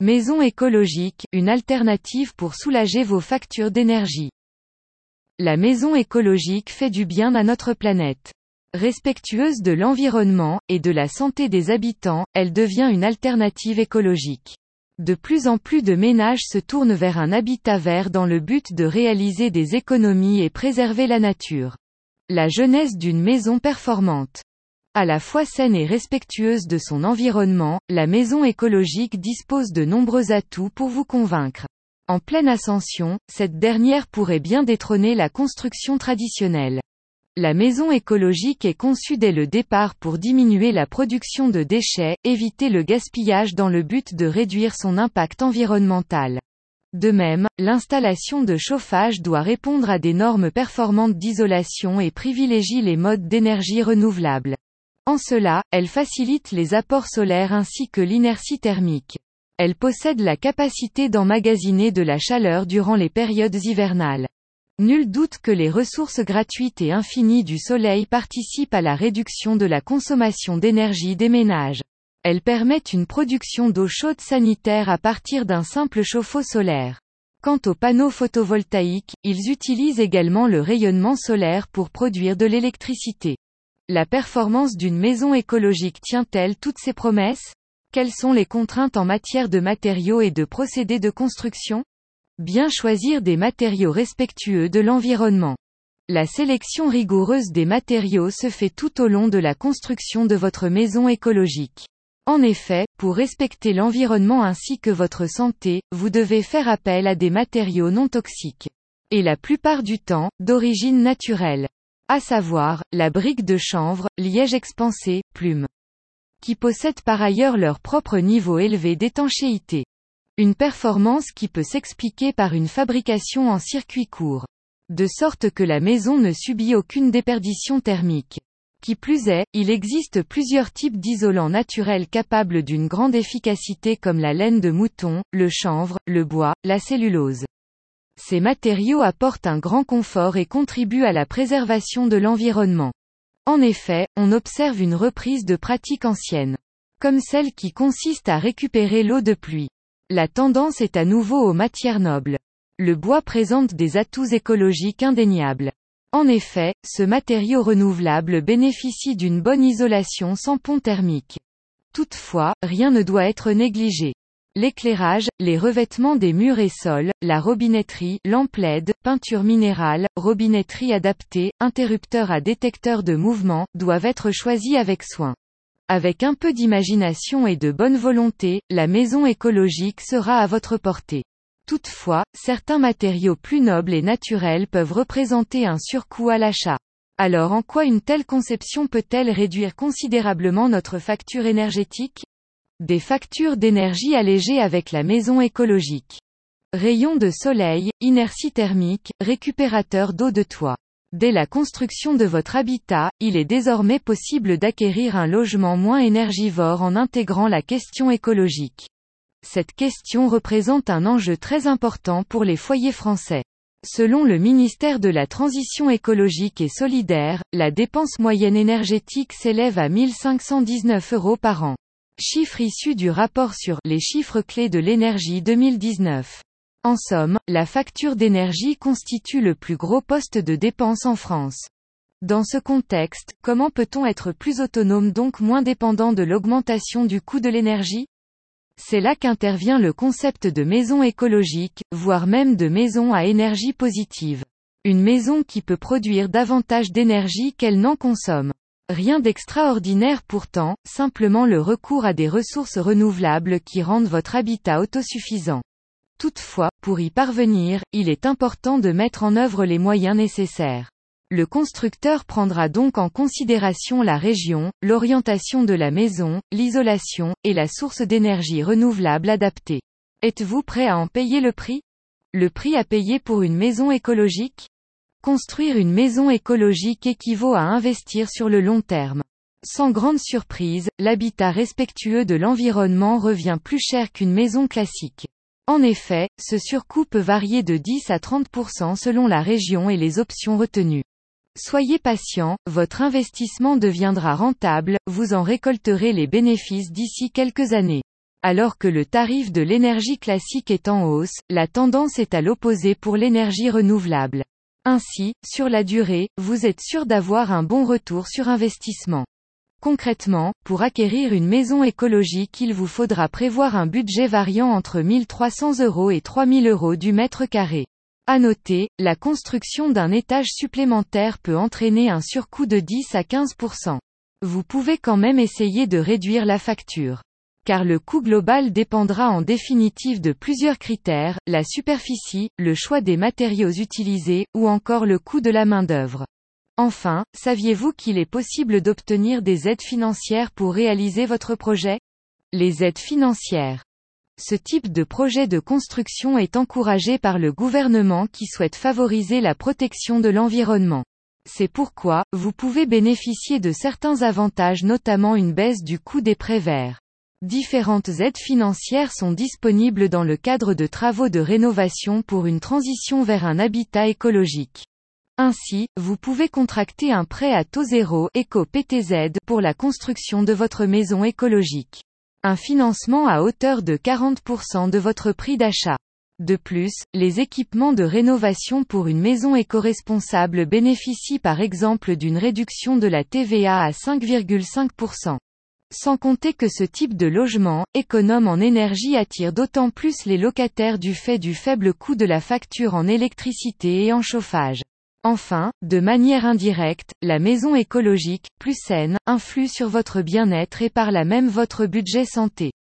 Maison écologique, une alternative pour soulager vos factures d'énergie. La maison écologique fait du bien à notre planète. Respectueuse de l'environnement, et de la santé des habitants, elle devient une alternative écologique. De plus en plus de ménages se tournent vers un habitat vert dans le but de réaliser des économies et préserver la nature. La jeunesse d'une maison performante. À la fois saine et respectueuse de son environnement, la maison écologique dispose de nombreux atouts pour vous convaincre. En pleine ascension, cette dernière pourrait bien détrôner la construction traditionnelle. La maison écologique est conçue dès le départ pour diminuer la production de déchets, éviter le gaspillage dans le but de réduire son impact environnemental. De même, l'installation de chauffage doit répondre à des normes performantes d'isolation et privilégie les modes d'énergie renouvelable. En cela, elle facilite les apports solaires ainsi que l'inertie thermique. Elle possède la capacité d'emmagasiner de la chaleur durant les périodes hivernales. Nul doute que les ressources gratuites et infinies du soleil participent à la réduction de la consommation d'énergie des ménages. Elles permettent une production d'eau chaude sanitaire à partir d'un simple chauffe-eau solaire. Quant aux panneaux photovoltaïques, ils utilisent également le rayonnement solaire pour produire de l'électricité. La performance d'une maison écologique tient-elle toutes ses promesses? Quelles sont les contraintes en matière de matériaux et de procédés de construction? Bien choisir des matériaux respectueux de l'environnement. La sélection rigoureuse des matériaux se fait tout au long de la construction de votre maison écologique. En effet, pour respecter l'environnement ainsi que votre santé, vous devez faire appel à des matériaux non toxiques. Et la plupart du temps, d'origine naturelle. À savoir, la brique de chanvre, liège expansé, plume qui possèdent par ailleurs leur propre niveau élevé d'étanchéité. Une performance qui peut s'expliquer par une fabrication en circuit court. De sorte que la maison ne subit aucune déperdition thermique. Qui plus est, il existe plusieurs types d'isolants naturels capables d'une grande efficacité comme la laine de mouton, le chanvre, le bois, la cellulose. Ces matériaux apportent un grand confort et contribuent à la préservation de l'environnement. En effet, on observe une reprise de pratiques anciennes. Comme celle qui consiste à récupérer l'eau de pluie. La tendance est à nouveau aux matières nobles. Le bois présente des atouts écologiques indéniables. En effet, ce matériau renouvelable bénéficie d'une bonne isolation sans pont thermique. Toutefois, rien ne doit être négligé. L'éclairage, les revêtements des murs et sols, la robinetterie, lampe LED, peinture minérale, robinetterie adaptée, interrupteur à détecteur de mouvement, doivent être choisis avec soin. Avec un peu d'imagination et de bonne volonté, la maison écologique sera à votre portée. Toutefois, certains matériaux plus nobles et naturels peuvent représenter un surcoût à l'achat. Alors en quoi une telle conception peut-elle réduire considérablement notre facture énergétique? Des factures d'énergie allégées avec la maison écologique. Rayons de soleil, inertie thermique, récupérateur d'eau de toit. Dès la construction de votre habitat, il est désormais possible d'acquérir un logement moins énergivore en intégrant la question écologique. Cette question représente un enjeu très important pour les foyers français. Selon le ministère de la Transition écologique et solidaire, la dépense moyenne énergétique s'élève à 1519 euros par an. Chiffres issus du rapport sur les chiffres clés de l'énergie 2019. En somme, la facture d'énergie constitue le plus gros poste de dépense en France. Dans ce contexte, comment peut-on être plus autonome donc moins dépendant de l'augmentation du coût de l'énergie? C'est là qu'intervient le concept de maison écologique, voire même de maison à énergie positive. Une maison qui peut produire davantage d'énergie qu'elle n'en consomme. Rien d'extraordinaire pourtant, simplement le recours à des ressources renouvelables qui rendent votre habitat autosuffisant. Toutefois, pour y parvenir, il est important de mettre en œuvre les moyens nécessaires. Le constructeur prendra donc en considération la région, l'orientation de la maison, l'isolation, et la source d'énergie renouvelable adaptée. Êtes-vous prêt à en payer le prix? Le prix à payer pour une maison écologique? Construire une maison écologique équivaut à investir sur le long terme. Sans grande surprise, l'habitat respectueux de l'environnement revient plus cher qu'une maison classique. En effet, ce surcoût peut varier de 10 à 30% selon la région et les options retenues. Soyez patient, votre investissement deviendra rentable, vous en récolterez les bénéfices d'ici quelques années. Alors que le tarif de l'énergie classique est en hausse, la tendance est à l'opposé pour l'énergie renouvelable. Ainsi, sur la durée, vous êtes sûr d'avoir un bon retour sur investissement. Concrètement, pour acquérir une maison écologique il vous faudra prévoir un budget variant entre 1300 euros et 3000 euros du mètre carré. À noter, la construction d'un étage supplémentaire peut entraîner un surcoût de 10 à 15%. Vous pouvez quand même essayer de réduire la facture. Car le coût global dépendra en définitive de plusieurs critères, la superficie, le choix des matériaux utilisés, ou encore le coût de la main-d'œuvre. Enfin, saviez-vous qu'il est possible d'obtenir des aides financières pour réaliser votre projet? Les aides financières. Ce type de projet de construction est encouragé par le gouvernement qui souhaite favoriser la protection de l'environnement. C'est pourquoi, vous pouvez bénéficier de certains avantages notamment une baisse du coût des prêts verts. Différentes aides financières sont disponibles dans le cadre de travaux de rénovation pour une transition vers un habitat écologique. Ainsi, vous pouvez contracter un prêt à taux zéro éco-PTZ pour la construction de votre maison écologique un financement à hauteur de 40% de votre prix d'achat. De plus, les équipements de rénovation pour une maison éco-responsable bénéficient par exemple d'une réduction de la TVA à 5,5%. Sans compter que ce type de logement, économe en énergie attire d'autant plus les locataires du fait du faible coût de la facture en électricité et en chauffage. Enfin, de manière indirecte, la maison écologique, plus saine, influe sur votre bien-être et par là même votre budget santé.